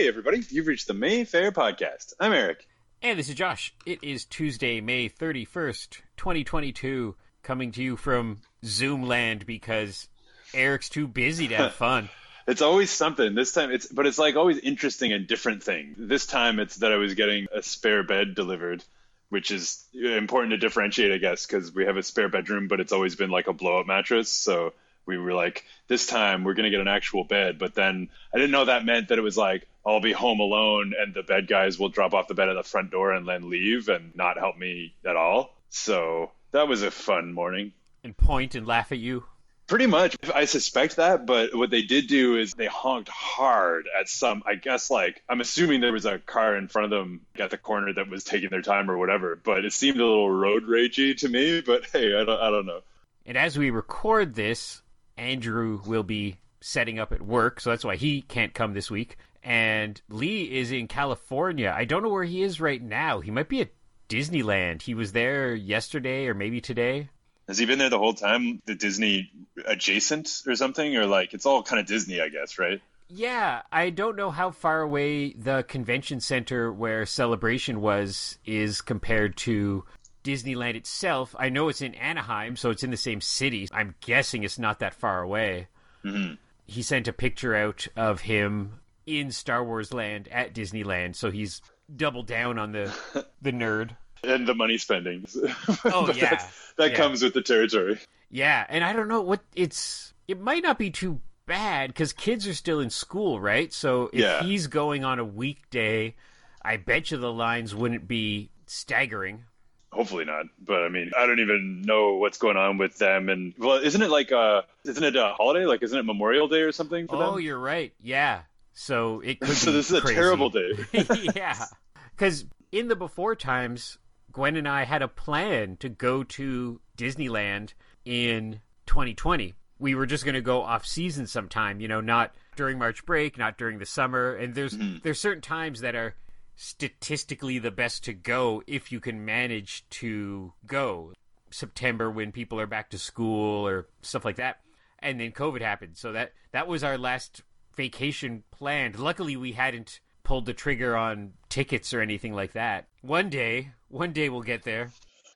Hey, everybody. You've reached the Mayfair Podcast. I'm Eric. And this is Josh. It is Tuesday, May 31st, 2022, coming to you from Zoomland because Eric's too busy to have fun. It's always something. This time it's but it's like always interesting and different thing. This time it's that I was getting a spare bed delivered, which is important to differentiate, I guess, because we have a spare bedroom, but it's always been like a blow up mattress. So we were like, this time we're gonna get an actual bed. But then I didn't know that meant that it was like I'll be home alone and the bed guys will drop off the bed at the front door and then leave and not help me at all. So that was a fun morning. And point and laugh at you. Pretty much. I suspect that, but what they did do is they honked hard at some, I guess, like, I'm assuming there was a car in front of them at the corner that was taking their time or whatever, but it seemed a little road ragey to me, but hey, I don't, I don't know. And as we record this, Andrew will be setting up at work, so that's why he can't come this week. And Lee is in California. I don't know where he is right now. He might be at Disneyland. He was there yesterday or maybe today. Has he been there the whole time? The Disney adjacent or something? Or like, it's all kind of Disney, I guess, right? Yeah, I don't know how far away the convention center where Celebration was is compared to Disneyland itself. I know it's in Anaheim, so it's in the same city. I'm guessing it's not that far away. Mm-hmm. He sent a picture out of him in Star Wars Land at Disneyland, so he's doubled down on the the nerd and the money spending. Oh yeah, that yeah. comes with the territory. Yeah, and I don't know what it's. It might not be too bad because kids are still in school, right? So if Yeah. he's going on a weekday, I bet you the lines wouldn't be staggering. Hopefully not, but I mean, I don't even know what's going on with them. And well, isn't it like uh, isn't it a holiday? Like, isn't it Memorial Day or something for Oh, them? you're right. Yeah. So it could So be this is a terrible day. yeah. Because in the before times, Gwen and I had a plan to go to Disneyland in 2020. We were just going to go off season sometime, you know, not during March break, not during the summer. And there's mm-hmm. there's certain times that are statistically the best to go if you can manage to go. September when people are back to school or stuff like that. And then COVID happened. So that that was our last vacation planned. Luckily we hadn't pulled the trigger on tickets or anything like that. One day, one day we'll get there.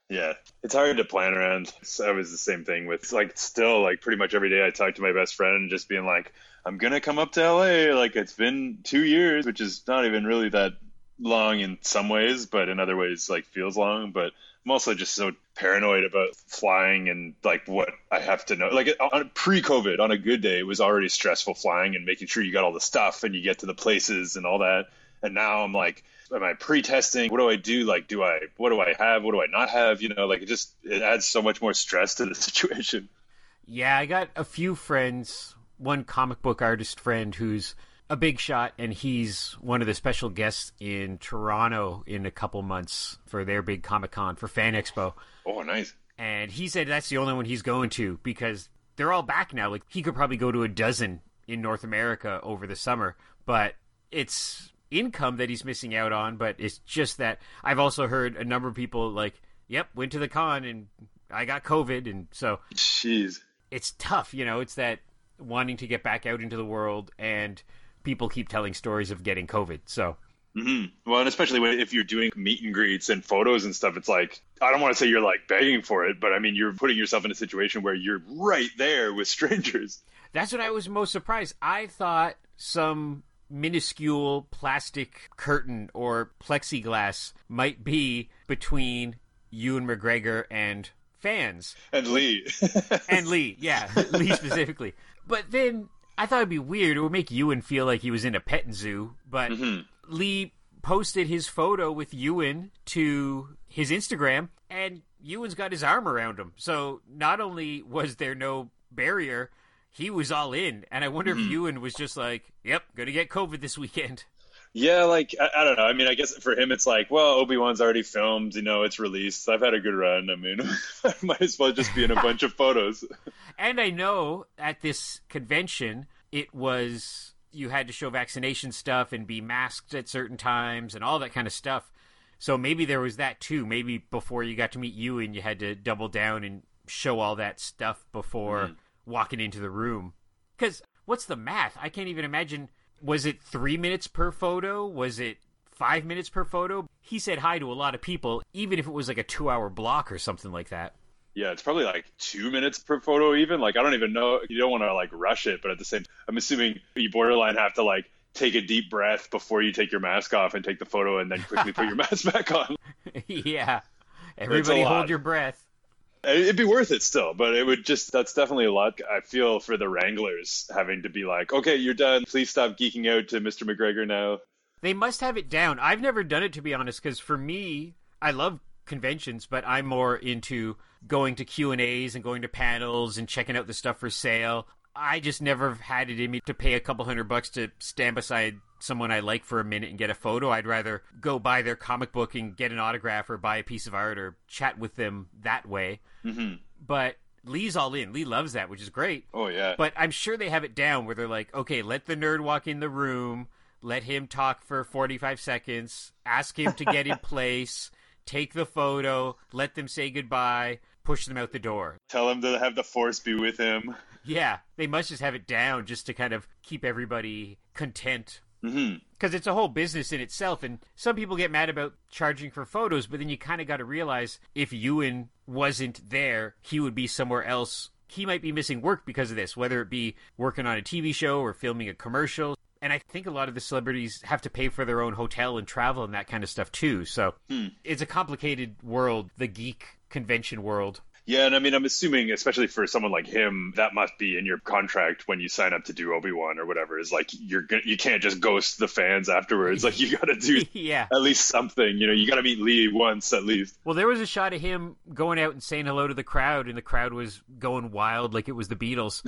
Yeah, it's hard to plan around. So I was the same thing with like still like pretty much every day I talk to my best friend just being like, I'm gonna come up to LA. Like it's been two years, which is not even really that long in some ways, but in other ways like feels long. But I'm also just so paranoid about flying and like what I have to know. Like on pre-COVID, on a good day, it was already stressful flying and making sure you got all the stuff and you get to the places and all that. And now I'm like, am I pre-testing? What do I do? Like, do I? What do I have? What do I not have? You know, like it just it adds so much more stress to the situation. Yeah, I got a few friends, one comic book artist friend who's a big shot and he's one of the special guests in Toronto in a couple months for their big Comic-Con for Fan Expo. Oh, nice. and he said that's the only one he's going to because they're all back now. Like he could probably go to a dozen in North America over the summer, but it's income that he's missing out on. But it's just that I've also heard a number of people like, "Yep, went to the con and I got COVID," and so Jeez. it's tough. You know, it's that wanting to get back out into the world and people keep telling stories of getting COVID. So hmm Well, and especially when, if you're doing meet and greets and photos and stuff, it's like I don't want to say you're like begging for it, but I mean you're putting yourself in a situation where you're right there with strangers. That's what I was most surprised. I thought some minuscule plastic curtain or plexiglass might be between you and McGregor and fans. And Lee, And Lee, yeah, Lee specifically. But then I thought it'd be weird. It would make Ewan feel like he was in a petting zoo. But mm-hmm. Lee posted his photo with Ewan to his Instagram, and Ewan's got his arm around him. So not only was there no barrier, he was all in. And I wonder if mm-hmm. Ewan was just like, "Yep, gonna get COVID this weekend." Yeah, like I, I don't know. I mean, I guess for him it's like, well, Obi Wan's already filmed, you know, it's released. I've had a good run. I mean, I might as well just be in a bunch of photos. And I know at this convention, it was you had to show vaccination stuff and be masked at certain times and all that kind of stuff. So maybe there was that too. Maybe before you got to meet you and you had to double down and show all that stuff before mm-hmm. walking into the room. Because what's the math? I can't even imagine Was it three minutes per photo? Was it five minutes per photo? He said hi to a lot of people, even if it was like a two hour block or something like that. Yeah, it's probably like two minutes per photo, even. Like, I don't even know. You don't want to like rush it, but at the same, I'm assuming you borderline have to like take a deep breath before you take your mask off and take the photo, and then quickly put your mask back on. yeah, everybody hold lot. your breath. It'd be worth it still, but it would just, that's definitely a lot. I feel for the Wranglers having to be like, okay, you're done. Please stop geeking out to Mr. McGregor now. They must have it down. I've never done it, to be honest, because for me, I love conventions, but I'm more into going to Q&As and going to panels and checking out the stuff for sale. I just never had it in me to pay a couple hundred bucks to stand beside someone I like for a minute and get a photo. I'd rather go buy their comic book and get an autograph or buy a piece of art or chat with them that way. Mm-hmm. But Lee's all in. Lee loves that, which is great. Oh, yeah. But I'm sure they have it down where they're like, okay, let the nerd walk in the room, let him talk for 45 seconds, ask him to get in place, take the photo, let them say goodbye, push them out the door. Tell him to have the force be with him. Yeah, they must just have it down just to kind of keep everybody content. Mm-hmm. Because it's a whole business in itself, and some people get mad about charging for photos, but then you kind of got to realize if Ewan wasn't there, he would be somewhere else. He might be missing work because of this, whether it be working on a TV show or filming a commercial. And I think a lot of the celebrities have to pay for their own hotel and travel and that kind of stuff too. So Hmm. it's a complicated world, the geek convention world. Yeah, and I mean, I'm assuming, especially for someone like him, that must be in your contract when you sign up to do Obi Wan or whatever. Is like you're go- you can't just ghost the fans afterwards. Like you got to do yeah. at least something. You know, you got to meet Lee once at least. Well, there was a shot of him going out and saying hello to the crowd, and the crowd was going wild like it was the Beatles.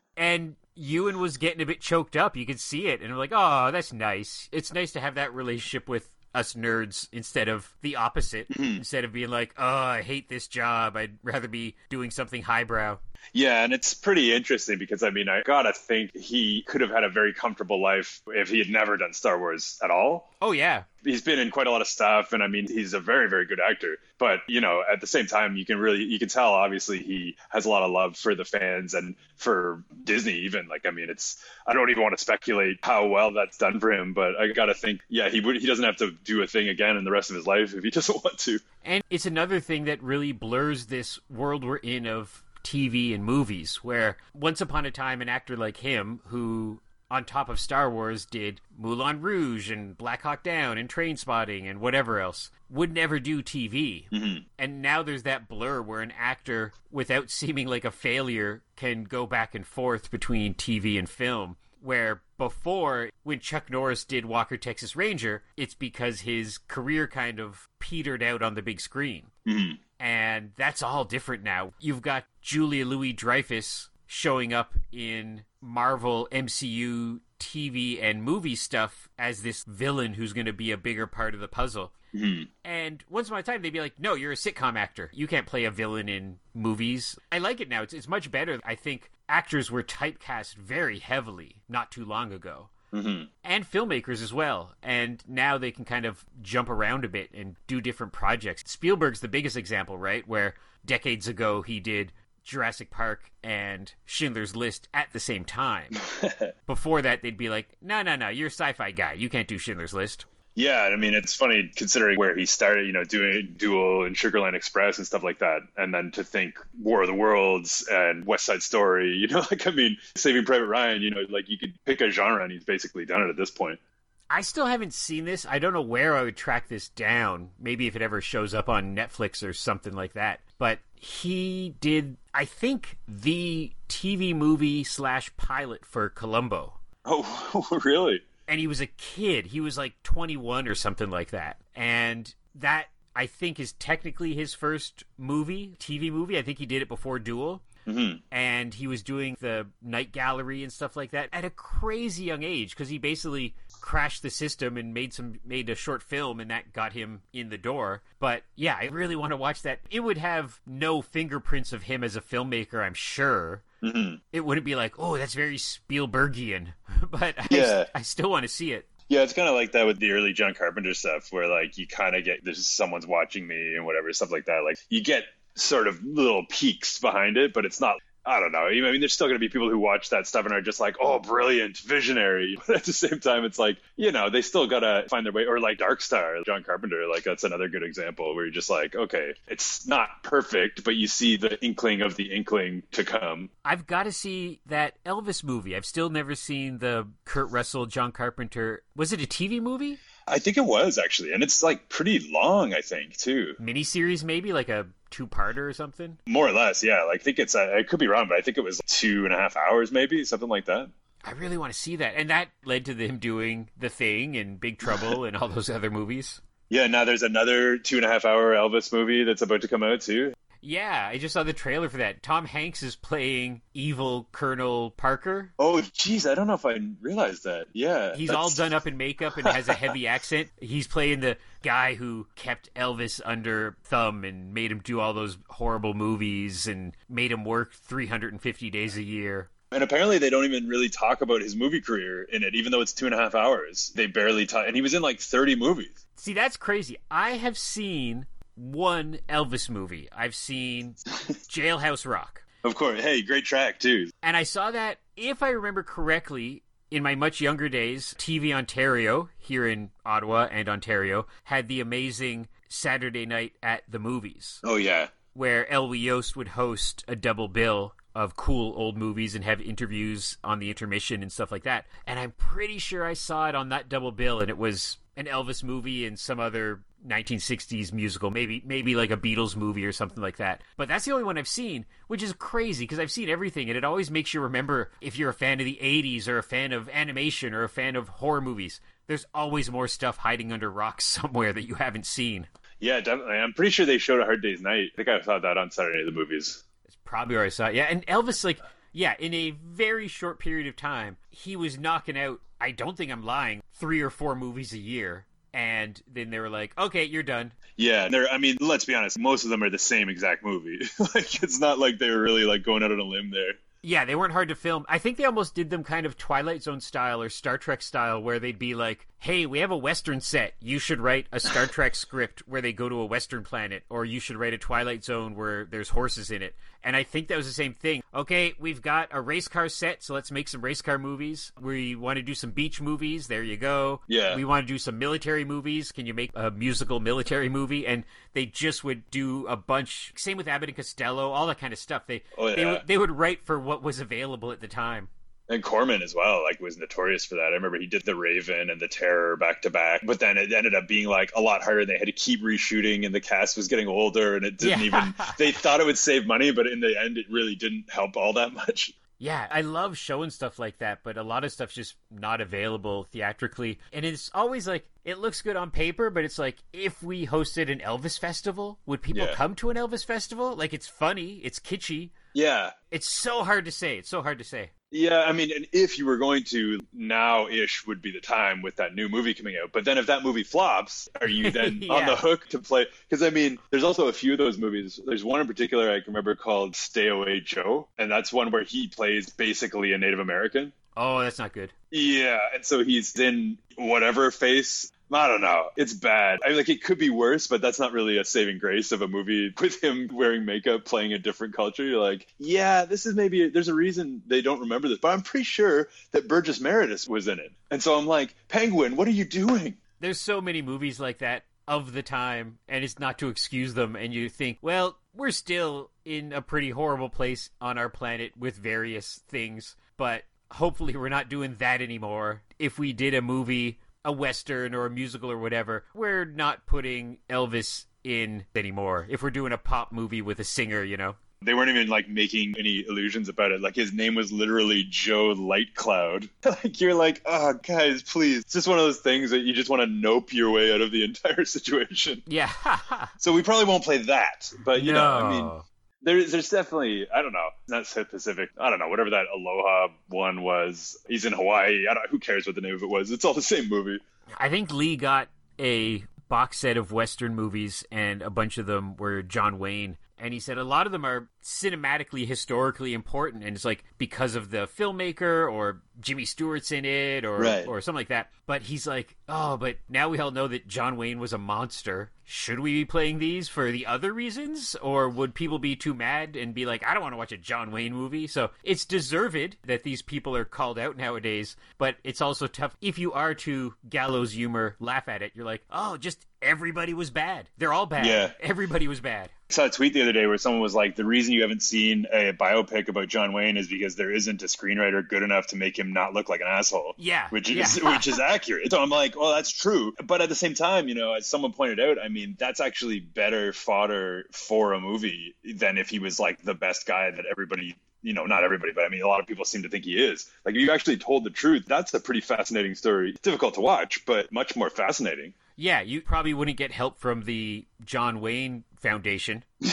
and Ewan was getting a bit choked up. You could see it. And I'm like, oh, that's nice. It's nice to have that relationship with us nerds instead of the opposite. Mm-hmm. Instead of being like, oh, I hate this job. I'd rather be doing something highbrow. Yeah, and it's pretty interesting because I mean, I gotta think he could have had a very comfortable life if he had never done Star Wars at all. Oh, yeah. He's been in quite a lot of stuff, and I mean, he's a very, very good actor. But you know, at the same time, you can really, you can tell obviously he has a lot of love for the fans and for Disney. Even like, I mean, it's I don't even want to speculate how well that's done for him, but I gotta think, yeah, he would, he doesn't have to do a thing again in the rest of his life if he doesn't want to. And it's another thing that really blurs this world we're in of TV and movies, where once upon a time, an actor like him, who on top of Star Wars did Moulin Rouge and Black Hawk Down and Trainspotting and whatever else, would never do TV. Mm-hmm. And now there's that blur where an actor, without seeming like a failure, can go back and forth between TV and film. Where before, when Chuck Norris did Walker Texas Ranger, it's because his career kind of petered out on the big screen. Mm-hmm. And that's all different now. You've got Julia Louis Dreyfus showing up in Marvel MCU TV and movie stuff as this villain who's going to be a bigger part of the puzzle. Mm-hmm. And once upon a time, they'd be like, no, you're a sitcom actor. You can't play a villain in movies. I like it now. It's, it's much better. I think actors were typecast very heavily not too long ago. Mm-hmm. And filmmakers as well. And now they can kind of jump around a bit and do different projects. Spielberg's the biggest example, right? Where decades ago he did Jurassic Park and Schindler's List at the same time. Before that, they'd be like, no, no, no, you're a sci fi guy. You can't do Schindler's List. Yeah, I mean, it's funny considering where he started, you know, doing Duel and Sugarland Express and stuff like that. And then to think War of the Worlds and West Side Story, you know, like, I mean, Saving Private Ryan, you know, like you could pick a genre and he's basically done it at this point. I still haven't seen this. I don't know where I would track this down. Maybe if it ever shows up on Netflix or something like that. But he did, I think, the TV movie slash pilot for Columbo. Oh, really? And he was a kid. He was like 21 or something like that. And that I think is technically his first movie, TV movie. I think he did it before Duel. Mm-hmm. And he was doing the night gallery and stuff like that at a crazy young age because he basically crashed the system and made some made a short film and that got him in the door. But yeah, I really want to watch that. It would have no fingerprints of him as a filmmaker, I'm sure. Mm-hmm. It wouldn't be like, oh, that's very Spielbergian, but I, Yeah. I still want to see it. Yeah, it's kind of like that with the early John Carpenter stuff, where like you kind of get there's someone's watching me and whatever stuff like that. Like you get sort of little peaks behind it, but it's not I don't know. I mean, there's still going to be people who watch that stuff and are just like, oh, brilliant, visionary. But at the same time, it's like, you know, they still got to find their way. Or like Dark Star, John Carpenter, like that's another good example where you're just like, okay, it's not perfect, but you see the inkling of the inkling to come. I've got to see that Elvis movie. I've still never seen the Kurt Russell, John Carpenter. Was it a TV movie? I think it was actually, and it's like pretty long. I think too. Miniseries, maybe like a two-parter or something. More or less, yeah. Like I think it's. Uh, I could be wrong, but I think it was two and a half hours, maybe something like that. I really want to see that, and that led to him doing The Thing and Big Trouble and all those other movies. Yeah, now there's another two and a half hour Elvis movie that's about to come out too. Yeah, I just saw the trailer for that. Tom Hanks is playing evil Colonel Parker. Oh, jeez, I don't know if I realized that. Yeah. He's that's... all done up in makeup and has a heavy accent. He's playing the guy who kept Elvis under thumb and made him do all those horrible movies and made him work 350 days a year. And apparently, they don't even really talk about his movie career in it, even though it's two and a half hours. They barely talk. And he was in like 30 movies. See, that's crazy. I have seen one Elvis movie. I've seen Jailhouse Rock. Of course. Hey, great track, too. And I saw that, if I remember correctly, in my much younger days, TV Ontario, here in Ottawa and Ontario, had the amazing Saturday night at the movies. Oh, yeah. Where Elwy Yost would host a double bill of cool old movies and have interviews on the intermission and stuff like that. And I'm pretty sure I saw it on that double bill, and it was an Elvis movie and some other 1960s musical, maybe maybe like a Beatles movie or something like that. But that's the only one I've seen, which is crazy because I've seen everything and it always makes you remember if you're a fan of the 80s or a fan of animation or a fan of horror movies. There's always more stuff hiding under rocks somewhere that you haven't seen. Yeah, definitely. I'm pretty sure they showed A Hard Day's Night. I think I saw that on Saturday Night the Movies. It's probably where I saw it. Yeah, and Elvis like yeah, in a very short period of time, he was knocking out, I don't think I'm lying, three or four movies a year and then they were like, "Okay, you're done." Yeah, they're. I mean, let's be honest. Most of them are the same exact movie. like, it's not like they were really like going out on a limb there. Yeah, they weren't hard to film. I think they almost did them kind of Twilight Zone style or Star Trek style, where they'd be like, "Hey, we have a Western set. You should write a Star Trek script where they go to a Western planet, or you should write a Twilight Zone where there's horses in it." And I think that was the same thing. Okay, we've got a race car set, so let's make some race car movies. We want to do some beach movies. There you go. Yeah. We want to do some military movies. Can you make a musical military movie? And they just would do a bunch. Same with Abbott and Costello, all that kind of stuff. They oh, yeah. they, they would write for what was available at the time and Corman as well, like was notorious for that. I remember he did the Raven and the Terror back to back, but then it ended up being like a lot harder. They had to keep reshooting, and the cast was getting older, and it didn't yeah. even. They thought it would save money, but in the end, it really didn't help all that much. Yeah, I love showing stuff like that, but a lot of stuff's just not available theatrically. And it's always like, it looks good on paper, but it's like, if we hosted an Elvis festival, would people yeah. come to an Elvis festival? Like, it's funny, it's kitschy. Yeah. It's so hard to say. It's so hard to say. Yeah, I mean, and if you were going to, now ish would be the time with that new movie coming out. But then if that movie flops, are you then yeah. on the hook to play? Because I mean, there's also a few of those movies. There's one in particular I can remember called Stay Away Joe, and that's one where he plays basically a Native American. Oh, that's not good. Yeah, and so he's in whatever face I don't know. It's bad. I mean, like it could be worse, but that's not really a saving grace of a movie with him wearing makeup, playing a different culture. You're like, yeah, this is maybe there's a reason they don't remember this, but I'm pretty sure that Burgess Meredith was in it. And so I'm like, Penguin, what are you doing? There's so many movies like that of the time, and it's not to excuse them. And you think, well, we're still in a pretty horrible place on our planet with various things, but hopefully we're not doing that anymore. If we did a movie a western or a musical or whatever, we're not putting Elvis in anymore. If we're doing a pop movie with a singer, you know. They weren't even like making any illusions about it. Like his name was literally Joe Lightcloud. like you're like, oh guys, please. It's just one of those things that you just want to nope your way out of the entire situation. Yeah. so we probably won't play that, but you no. know, I mean, there's there's definitely I don't know not South Pacific I don't know whatever that Aloha one was. He's in Hawaii I don't who cares what the name of it was? It's all the same movie. I think Lee got a box set of Western movies and a bunch of them were John Wayne And he said a lot of them are cinematically, historically important. And it's like because of the filmmaker or Jimmy Stewart's in it or, Right. or something like that. But he's like, oh, but now we all know that John Wayne was a monster. Should we be playing these for the other reasons? Or would people be too mad and be like, I don't want to watch a John Wayne movie? So it's deserved that these people are called out nowadays. But it's also tough. If you are to gallows humor, laugh at it, you're like, oh, just everybody was bad. They're all bad. Yeah. Everybody was bad. I saw a tweet the other day where someone was like, "The reason you haven't seen a biopic about John Wayne is because there isn't a screenwriter good enough to make him not look like an asshole." Yeah, which is yeah. which is accurate. So I'm like, well, that's true. But at the same time, you know, as someone pointed out, I mean, that's actually better fodder for a movie than if he was like the best guy that everybody. You know, not everybody, but I mean, a lot of people seem to think he is. Like, if you actually told the truth, that's a pretty fascinating story. It's difficult to watch, but much more fascinating. Yeah, you probably wouldn't get help from the John Wayne Foundation.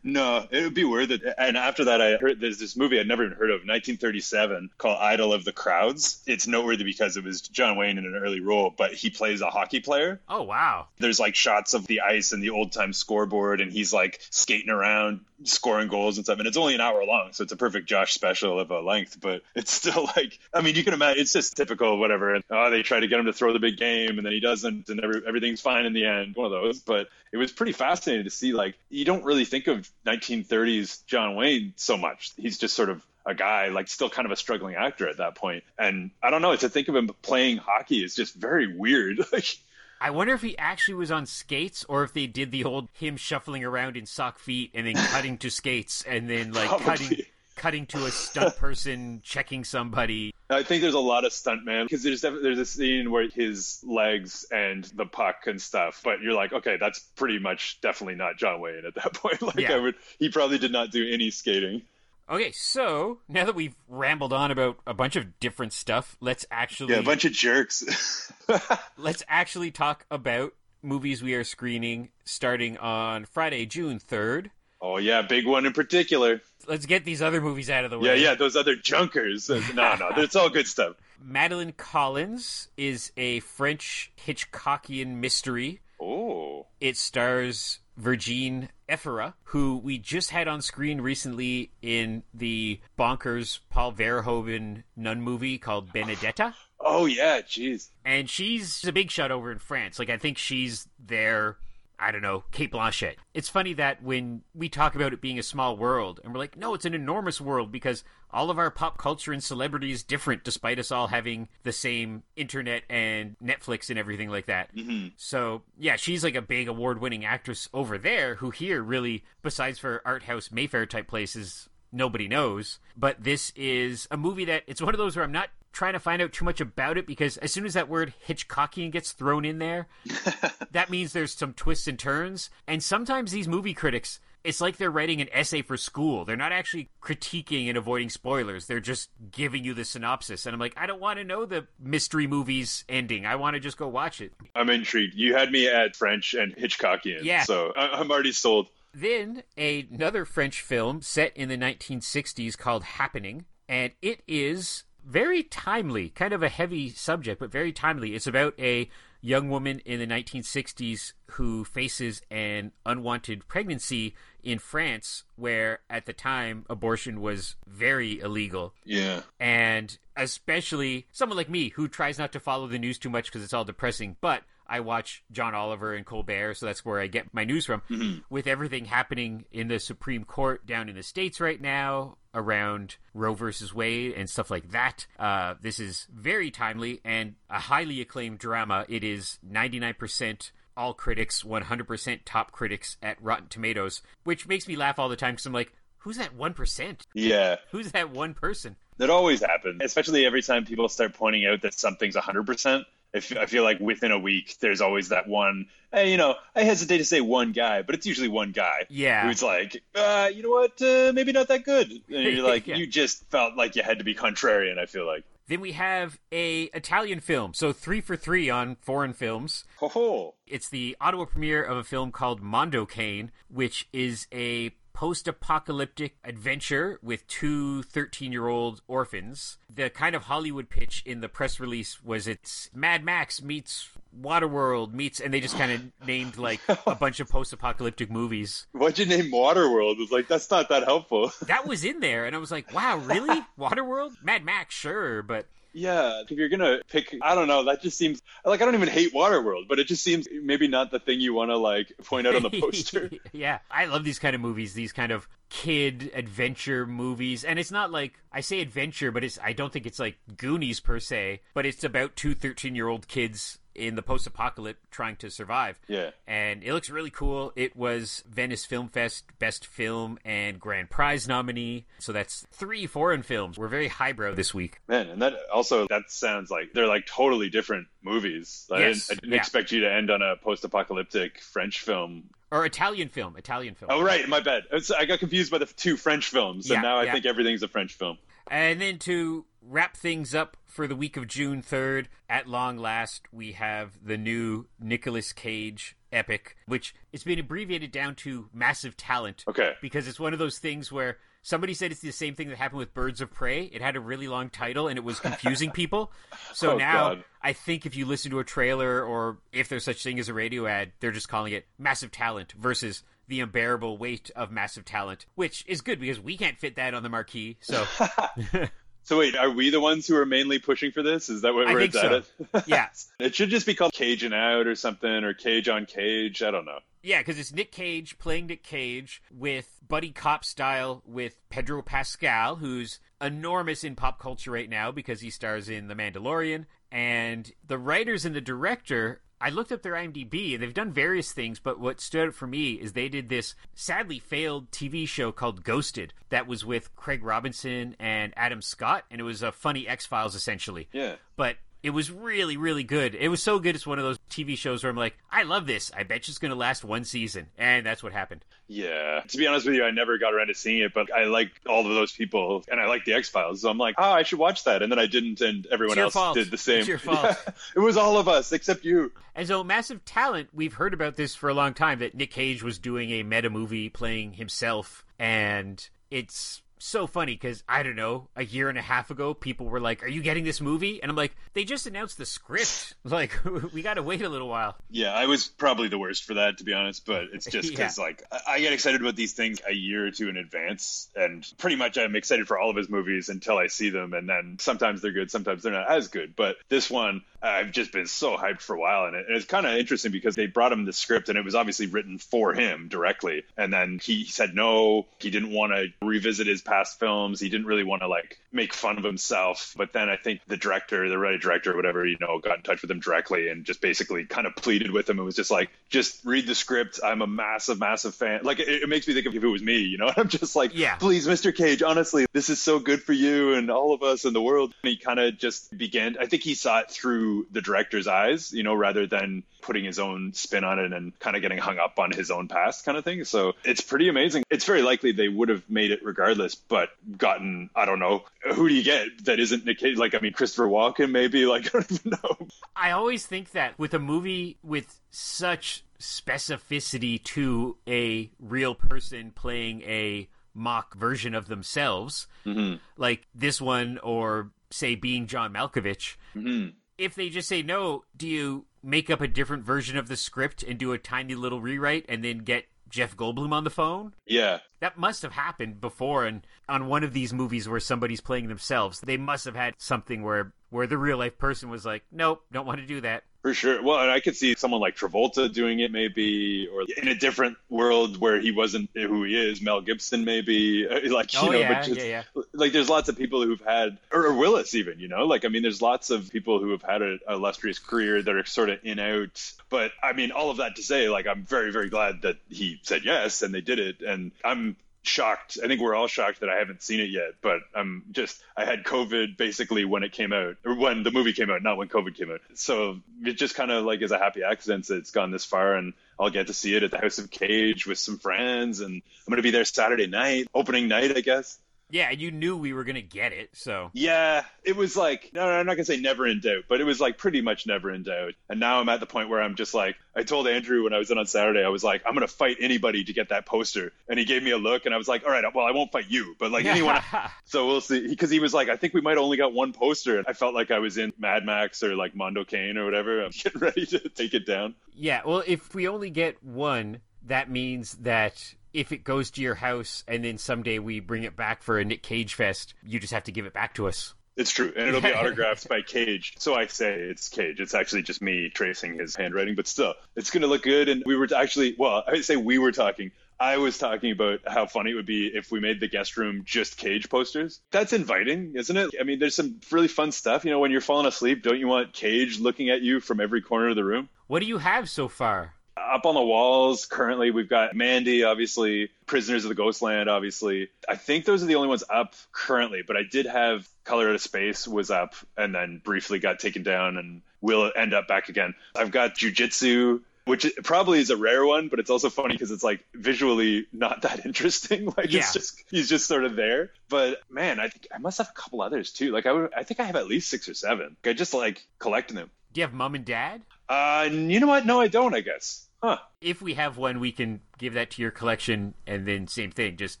No, it would be worth it. And after that, I heard there's this movie I'd never even heard of, 1937, called Idol of the Crowds. It's noteworthy because it was John Wayne in an early role, but he plays a hockey player. oh wow. There's like shots of the ice and the old time scoreboard, and he's like skating around, scoring goals and stuff. And it's only an hour long, so it's a perfect Josh special of a length. But it's still like, I mean, you can imagine it's just typical, whatever. And oh, they try to get him to throw the big game, and then he doesn't, and every, everything's fine in the end. One of those. But it was pretty fascinating to see. Like, you don't really think of 1930s John Wayne so much. He's just sort of a guy like still kind of a struggling actor at that point and i don't know to think of him playing hockey is just very weird like I wonder if he actually was on skates or if they did the old him shuffling around in sock feet and then cutting to skates and then like Probably. cutting cutting to a stunt person checking somebody. I think there's a lot of stuntman because there's there's a scene where his legs and the puck and stuff, but you're like, okay, that's pretty much definitely not John Wayne at that point. Like Yeah. I would, he probably did not do any skating. Okay, so now that we've rambled on about a bunch of different stuff, let's actually Yeah, a bunch of jerks. let's actually talk about movies we are screening starting on Friday, June 3rd. oh yeah, big one in particular. Let's get these other movies out of the way. Yeah, yeah, those other junkers. No, no, it's all good stuff. Madeleine Collins is a French Hitchcockian mystery. Oh, It stars Virginie Efira, who we just had on screen recently in the bonkers Paul Verhoeven nun movie called Benedetta. oh yeah, jeez. And she's a big shot over in France. Like, I think she's there. I don't know, Cate Blanchett. It's funny that when we talk about it being a small world, and we're like, no, it's an enormous world because all of our pop culture and celebrity is different despite us all having the same internet and Netflix and everything like that. Mm-hmm. So, yeah, she's like a big award winning actress over there who here really, besides for art house Mayfair type places, nobody knows. But this is a movie that it's one of those where I'm not trying to find out too much about it because as soon as that word Hitchcockian gets thrown in there, that means there's some twists and turns. And sometimes these movie critics, it's like they're writing an essay for school. They're not actually critiquing and avoiding spoilers. They're just giving you the synopsis. And I'm like, I don't want to know the mystery movie's ending. I want to just go watch it. I'm intrigued. You had me at French and Hitchcockian. Yeah. So I- I'm already sold. Then another French film set in the 1960s called Happening, and it is very timely, kind of a heavy subject, but very timely. It's about a young woman in the 1960s who faces an unwanted pregnancy in France, where at the time abortion was very illegal. Yeah. And especially someone like me who tries not to follow the news too much because it's all depressing, but I watch John Oliver and Colbert, so that's where I get my news from. With everything happening in the Supreme Court down in the States right now around Roe versus Wade and stuff like that, uh, this is very timely and a highly acclaimed drama. It is 99% all critics, 100% top critics at Rotten Tomatoes, which makes me laugh all the time because I'm like, who's that 1%? Yeah. Who's that one person? That always happens, especially every time people start pointing out that something's 100%. I f- I feel like within a week, there's always that one. Hey, you know, I hesitate to say one guy, but it's usually one guy. Yeah. Who's like, uh, you know what? Uh, maybe not that good. And you're like, Yeah. you just felt like you had to be contrarian. I feel like. Then we have a Italian film, so three for three on foreign films. Ho ho. It's the Ottawa premiere of a film called Mondo Cane, which is a post apocalyptic adventure with two 13 year old orphans. The kind of Hollywood pitch in the press release was it's Mad Max meets Waterworld meets, and they just kind of named like a bunch of post apocalyptic movies. Why'd you name Waterworld? It was like, that's not that helpful. That was in there, and I was like, wow, really? Waterworld? Mad Max, sure, but yeah, if you're gonna pick, I don't know. That just seems like I don't even hate Waterworld, but it just seems maybe not the thing you want to like point out on the poster. yeah, I love these kind of movies. These kind of kid adventure movies, and it's not like I say adventure, but it's I don't think it's like Goonies per se, but it's about two 13 year old kids in the post apocalypse trying to survive. Yeah. And it looks really cool. It was Venice Film Fest Best Film and Grand Prize nominee. So that's three foreign films. We're very highbrow this week. Man, and that also that sounds like they're like totally different movies. I Yes, didn't, I didn't yeah. expect you to end on a post apocalyptic French film. Or Italian film. Italian film. Oh right, my bad. I got confused by the two French films, Yeah, and now I yeah. think everything's a French film. And then to wrap things up for the week of June 3rd, at long last, we have the new Nicolas Cage epic, which it's been abbreviated down to Massive Talent. Okay. Because it's one of those things where somebody said it's the same thing that happened with Birds of Prey. It had a really long title and it was confusing people. So Oh, now God. I think if you listen to a trailer or if there's such thing as a radio ad, they're just calling it Massive Talent versus the unbearable weight of massive talent, which is good because we can't fit that on the marquee. So So wait, are we the ones who are mainly pushing for this? Is that what I we're think so. at? Yeah. it should just be called Caging Out or something, or Cage on Cage. I don't know. Yeah, because it's Nick Cage playing Nick Cage with buddy cop style with Pedro Pascal, who's enormous in pop culture right now because he stars in The Mandalorian. And the writers and the director, I looked up their IMDb and they've done various things, but what stood out for me is they did this sadly failed TV show called Ghosted that was with Craig Robinson and Adam Scott, and it was a funny X Files essentially. Yeah. But it was really, really good. It was so good. It's one of those TV shows where I'm like, I love this. I bet it's going to last one season. And that's what happened. Yeah. To be honest with you, I never got around to seeing it, but I like all of those people and I like the X Files. So I'm like, oh, I should watch that. And then I didn't, and everyone else fault. did the same. It's your fault. Yeah. it was all of us except you. And so, massive talent. We've heard about this for a long time that Nick Cage was doing a meta movie playing himself. And it's so funny because I don't know, a year and a half ago, people were like, Are you getting this movie? And I'm like, They just announced the script. Like, we got to wait a little while. Yeah, I was probably the worst for that, to be honest. But it's just because, Yeah. like, I- I get excited about these things a year or two in advance, and pretty much I'm excited for all of his movies until I see them, and then sometimes they're good, sometimes they're not as good. But this one, I've just been so hyped for a while, and, it, and it's kind of interesting because they brought him the script, and it was obviously written for him directly, and then he said no, he didn't want to revisit his past films, he didn't really want to like make fun of himself. But then I think the director, the writer director, whatever, you know, got in touch with him directly and just basically kind of pleaded with him It was just like, just read the script. I'm a massive, massive fan. Like it, it makes me think of if it was me, you know. I'm just like, Yeah. please, Mr. Cage, honestly, this is so good for you and all of us in the world. And he kind of just began. I think he saw it through the director's eyes, you know, rather than putting his own spin on it and kind of getting hung up on his own past kind of thing. So it's pretty amazing. It's very likely they would have made it regardless, but gotten, I don't know, who do you get that isn't Nick Cage? Like, I mean, Christopher Walken, maybe? Like, I don't even know. I always think that with a movie with such specificity to a real person playing a mock version of themselves, mm-hmm. like this one, or say being John Malkovich, mm-hmm. If they just say no, do you make up a different version of the script and do a tiny little rewrite and then get Jeff Goldblum on the phone? Yeah. That must have happened before, and on one of these movies where somebody's playing themselves, they must have had something where where the real life person was like, "Nope, don't want to do that." For sure. Well, and I could see someone like Travolta doing it, maybe, or in a different world where he wasn't who he is. Mel Gibson, maybe, uh, like you Oh, know, yeah, but just, yeah, like there's lots of people who've had, or Willis, even, you know, like I mean, there's lots of people who have had an illustrious career that are sort of in out. But I mean, all of that to say, like, I'm very, very glad that he said yes and they did it, and I'm shocked. I think we're all shocked that I haven't seen it yet, but I'm just I had COVID basically when it came out or when the movie came out, not when COVID came out. So it just kind of like is a happy accident that it's gone this far and I'll get to see it at the House of Cage with some friends and I'm going to be there Saturday night, opening night, I guess. Yeah, you knew we were gonna get it, so Yeah, it was like no, no, I'm not gonna say never in doubt, but it was like pretty much never in doubt. And now I'm at the point where I'm just like, I told Andrew when I was in on Saturday, I was like, I'm gonna fight anybody to get that poster, and he gave me a look, and I was like, all right, well, I won't fight you, but like anyone. so we'll see, because he was like, I think we might only got one poster, and I felt like I was in Mad Max or like Mondo Cane or whatever. I'm getting ready to take it down. yeah. Well, if we only get one, that means that if it goes to your house and then someday we bring it back for a Nick Cage fest, you just have to give it back to us. It's true, and it'll be autographed by Cage. So I say it's Cage. It's actually just me tracing his handwriting, but still, it's going to look good. And we were actually, well, I say we were talking. I was talking about how funny it would be if we made the guest room just Cage posters. That's inviting, isn't it? I mean, there's some really fun stuff. You know, when you're falling asleep, don't you want Cage looking at you from every corner of the room? What do you have so far? Up on the walls, currently, we've got Mandy, obviously, Prisoners of the Ghostland, obviously. I think those are the only ones up currently, but I did have Color Out of Space was up and then briefly got taken down and will end up back again. I've got Jiu Jitsu, which probably is a rare one, but it's also funny because it's like visually not that interesting. Like Yeah. it's just he's just sort of there. But man, I think I must have a couple others too. Like I would, I think I have at least six or seven. I just like collecting them. Do you have mom and dad? Uh, you know what? No, I don't. I guess. Huh. If we have one, we can give that to your collection, and then same thing. Just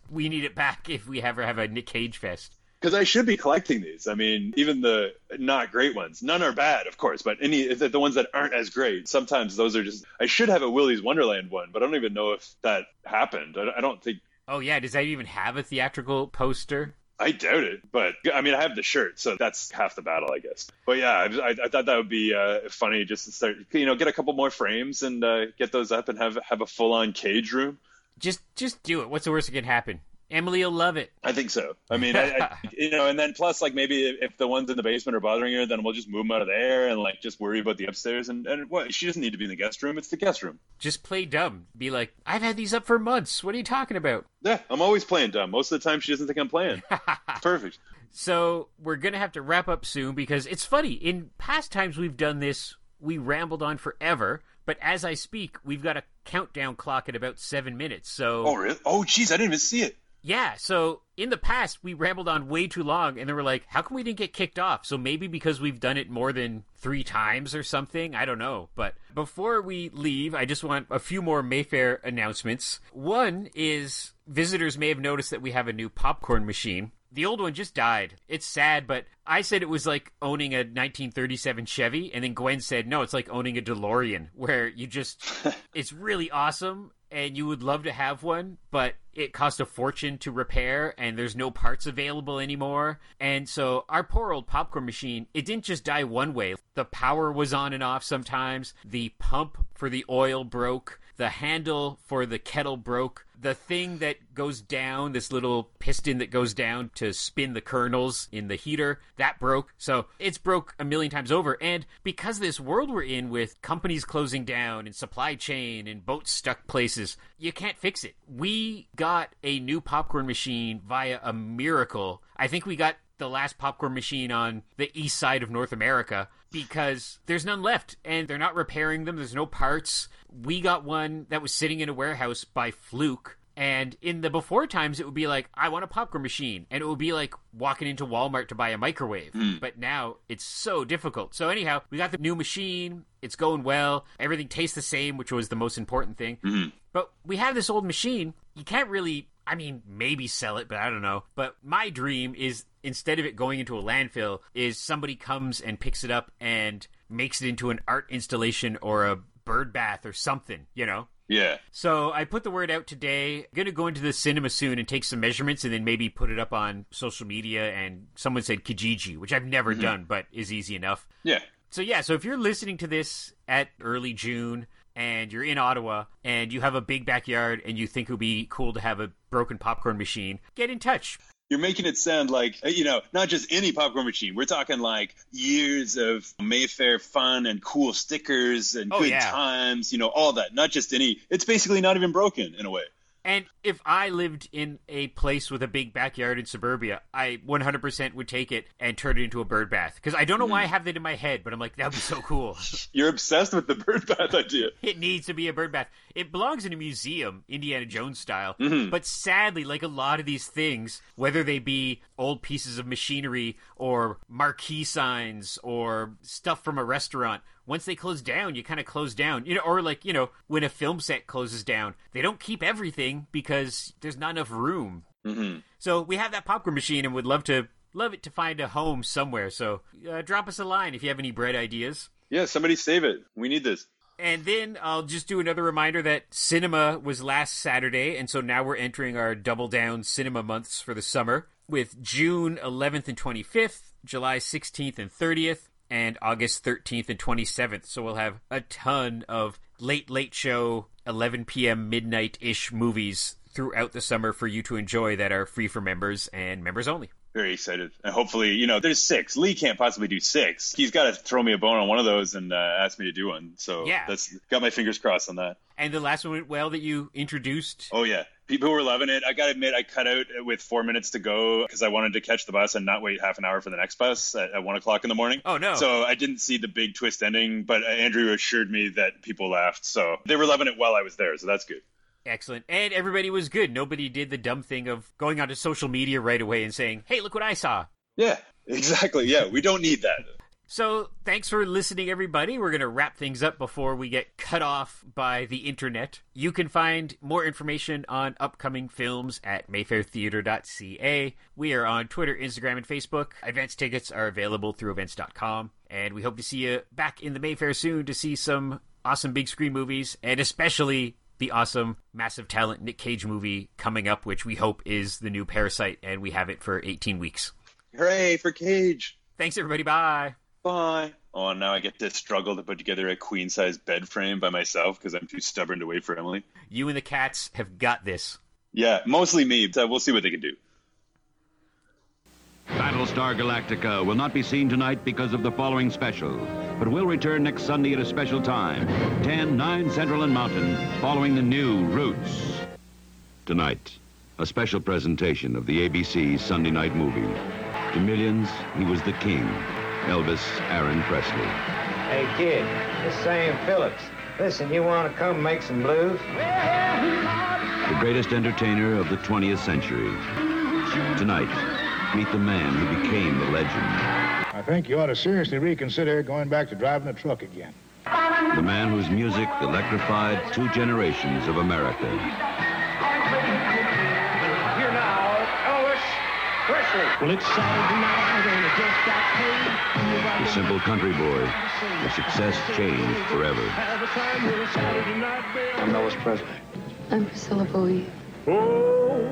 we need it back if we ever have a Nick Cage fest. Because I should be collecting these. I mean, even the not great ones. None are bad, of course, but any the, the ones that aren't as great. Sometimes those are just. I should have a Willy's Wonderland one, but I don't even know if that happened. I, I don't think. Oh yeah, does that even have a theatrical poster? I doubt it, but I mean, I have the shirt, so that's half the battle, I guess. But yeah, I, I, thought that would be uh, funny just to start, you know, get a couple more frames and uh, get those up and have have a full on cage room. Just just do it. What's the worst that can happen? Emily will love it. I think so. I mean, I, I, you know, and then plus, like maybe if, the ones in the basement are bothering her, then we'll just move them out of there and like just worry about the upstairs. And and what she doesn't need to be in the guest room; it's the guest room. Just play dumb. Be like, I've had these up for months. What are you talking about? Yeah, I'm always playing dumb. Most of the time, she doesn't think I'm playing. Perfect. So we're gonna have to wrap up soon because it's funny. In past times we've done this, we rambled on forever. But as I speak, we've got a countdown clock at about seven minutes. So Oh really? Oh jeez, I didn't even see it. Yeah, so in the past we rambled on way too long and then we're like, how come we didn't get kicked off? So maybe because we've done it more than 3 times or something, I don't know. But before we leave, I just want a few more Mayfair announcements. One is visitors may have noticed that we have a new popcorn machine. The old one just died. It's sad, but I said it was like owning a 1937 Chevy, and then Gwen said, no, it's like owning a DeLorean, where you just, it's really awesome, and you would love to have one, but it costs a fortune to repair, and there's no parts available anymore. And so our poor old popcorn machine, it didn't just die one way. The power was on and off sometimes, the pump for the oil broke, the handle for the kettle broke the thing that goes down, this little piston that goes down to spin the kernels in the heater, that broke. So it's broke a million times over. And because this world we're in with companies closing down and supply chain and boats stuck places, you can't fix it. We got a new popcorn machine via a miracle. I think we got the last popcorn machine on the east side of North America because there's none left and they're not repairing them. There's no parts. We got one that was sitting in a warehouse by fluke. And in the before times, it would be like, I want a popcorn machine. And it would be like walking into Walmart to buy a microwave. Hmm. But now it's so difficult. So, anyhow, we got the new machine. It's going well. Everything tastes the same, which was the most important thing. Hmm. But we have this old machine. You can't really, I mean, maybe sell it, but I don't know. But my dream is instead of it going into a landfill, is somebody comes and picks it up and makes it into an art installation or a bird bath or something, you know? Yeah. So I put the word out today. I'm gonna go into the cinema soon and take some measurements and then maybe put it up on social media. And someone said Kijiji, which I've never mm-hmm. done, but is easy enough. Yeah. So yeah, so if you're listening to this at early June and you're in Ottawa and you have a big backyard and you think it would be cool to have a broken popcorn machine, get in touch. You're making it sound like, uh, you know, not just any popcorn machine. We're talking like years of Mayfair fun and cool stickers and Oh, good yeah. times, you know, all that. Not just any. It's basically not even broken in a way. And if I lived in a place with a big backyard in suburbia, I 100% would take it and turn it into a bird bath. Because I don't know why I have that in my head, but I'm like, that would be so cool. You're obsessed with the bird bath idea. it needs to be a bird bath. It belongs in a museum, Indiana Jones style. Mm-hmm. But sadly, like a lot of these things, whether they be old pieces of machinery or marquee signs or stuff from a restaurant, once they close down, you kind of close down. You know, or like, you know, when a film set closes down, they don't keep everything because there's not enough room. Mm-hmm. So we have that popcorn machine and would love to love it to find a home somewhere. So uh, drop us a line if you have any bread ideas. Yeah, somebody save it. We need this. And then I'll just do another reminder that cinema was last Saturday, and so now we're entering our double down cinema months for the summer with June 11th and 25th, July 16th and 30th, and August 13th and 27th. So we'll have a ton of late, late show, 11 p.m., midnight ish movies throughout the summer for you to enjoy that are free for members and members only. Very excited. And hopefully, you know, there's six. Lee can't possibly do six. He's got to throw me a bone on one of those and uh, ask me to do one. So Yeah. that's got my fingers crossed on that. And the last one went well that you introduced. Oh yeah, people were loving it. I gotta admit, I cut out with four minutes to go because I wanted to catch the bus and not wait half an hour for the next bus at, at one o'clock in the morning. Oh, no. So I didn't see the big twist ending, but Andrew assured me that people laughed, so they were loving it while I was there. So that's good. Excellent. And everybody was good. Nobody did the dumb thing of going onto social media right away and saying, hey, look what I saw. Yeah, exactly. Yeah, we don't need that. So thanks for listening, everybody. We're going to wrap things up before we get cut off by the internet. You can find more information on upcoming films at mayfairtheater.ca. We are on Twitter, Instagram, and Facebook. Advance tickets are available through events.com. And we hope to see you back in the Mayfair soon to see some awesome big screen movies, and especially the awesome massive talent Nick Cage movie coming up, which we hope is the new Parasite, and we have it for 18 weeks. Hooray for Cage! Thanks, everybody. Bye. Bye. Oh, now I get to struggle to put together a queen size bed frame by myself because I'm too stubborn to wait for Emily. You and the cats have got this. Yeah, mostly me. But we'll see what they can do. Battlestar Galactica will not be seen tonight because of the following special, but will return next Sunday at a special time, 10, 9 Central and Mountain, following the new Roots. Tonight, a special presentation of the ABC Sunday night movie. To millions, he was the king, Elvis Aaron Presley. Hey, kid, this is Sam Phillips. Listen, you want to come make some blues? the greatest entertainer of the 20th century. Tonight, meet the man who became the legend, I think you ought to seriously reconsider going back to driving a truck again. the man whose music electrified two generations of America. Here now, Elvis Presley. Well, it's Saturday night and I simple country boy, whose success changed forever. Have a time with a Saturday night, baby. I'm Elvis Presley. I'm Priscilla Beaulieu. Oh,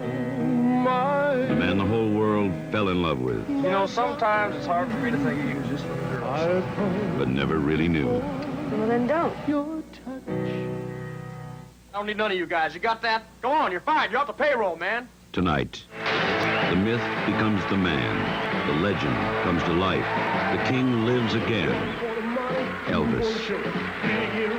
my. The man the whole world fell in love with, You know, sometimes it's hard for me to think of you just with a girl. I've but never really knew. Well, then don't. your touch. I don't need none of you guys. You got that? Go on, you're fired. You're off the payroll, man. Tonight, the myth becomes the man. The legend comes to life. The king lives again. Elvis.